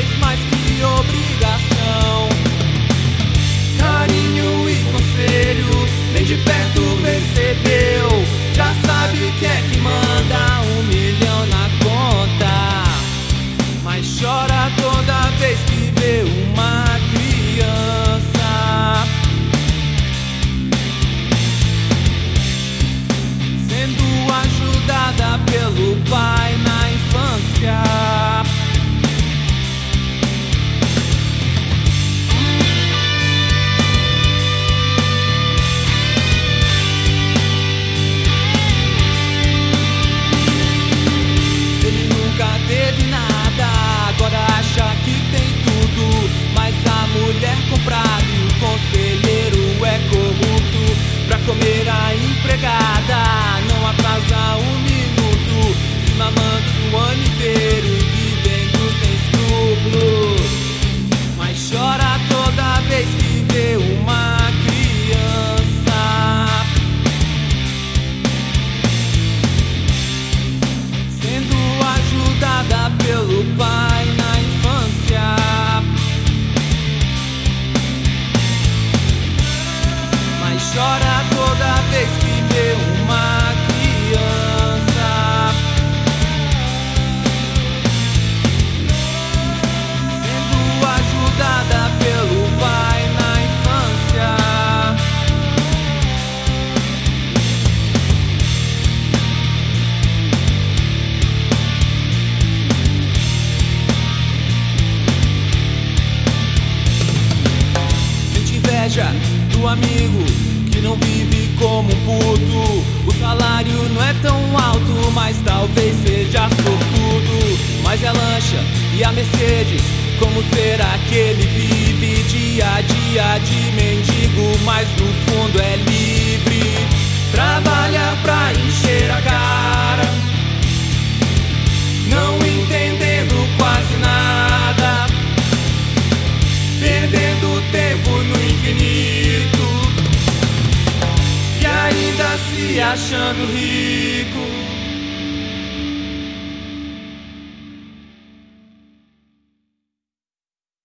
fez mais que obrigação. Carinho e conselho, nem de perto atrasa um minuto. Se mamando o ano inteiro e vivendo sem escrúpulos. Mas chora toda vez que vê uma criança. sendo ajudada pelo pai na infância. Mas chora toda vez que vê uma inveja do amigo que não vive como um puto. O salário não é tão alto, mas talvez seja sortudo. Mas é lancha e a Mercedes, como será que ele vive dia a dia de mendigo? Mas no infinito e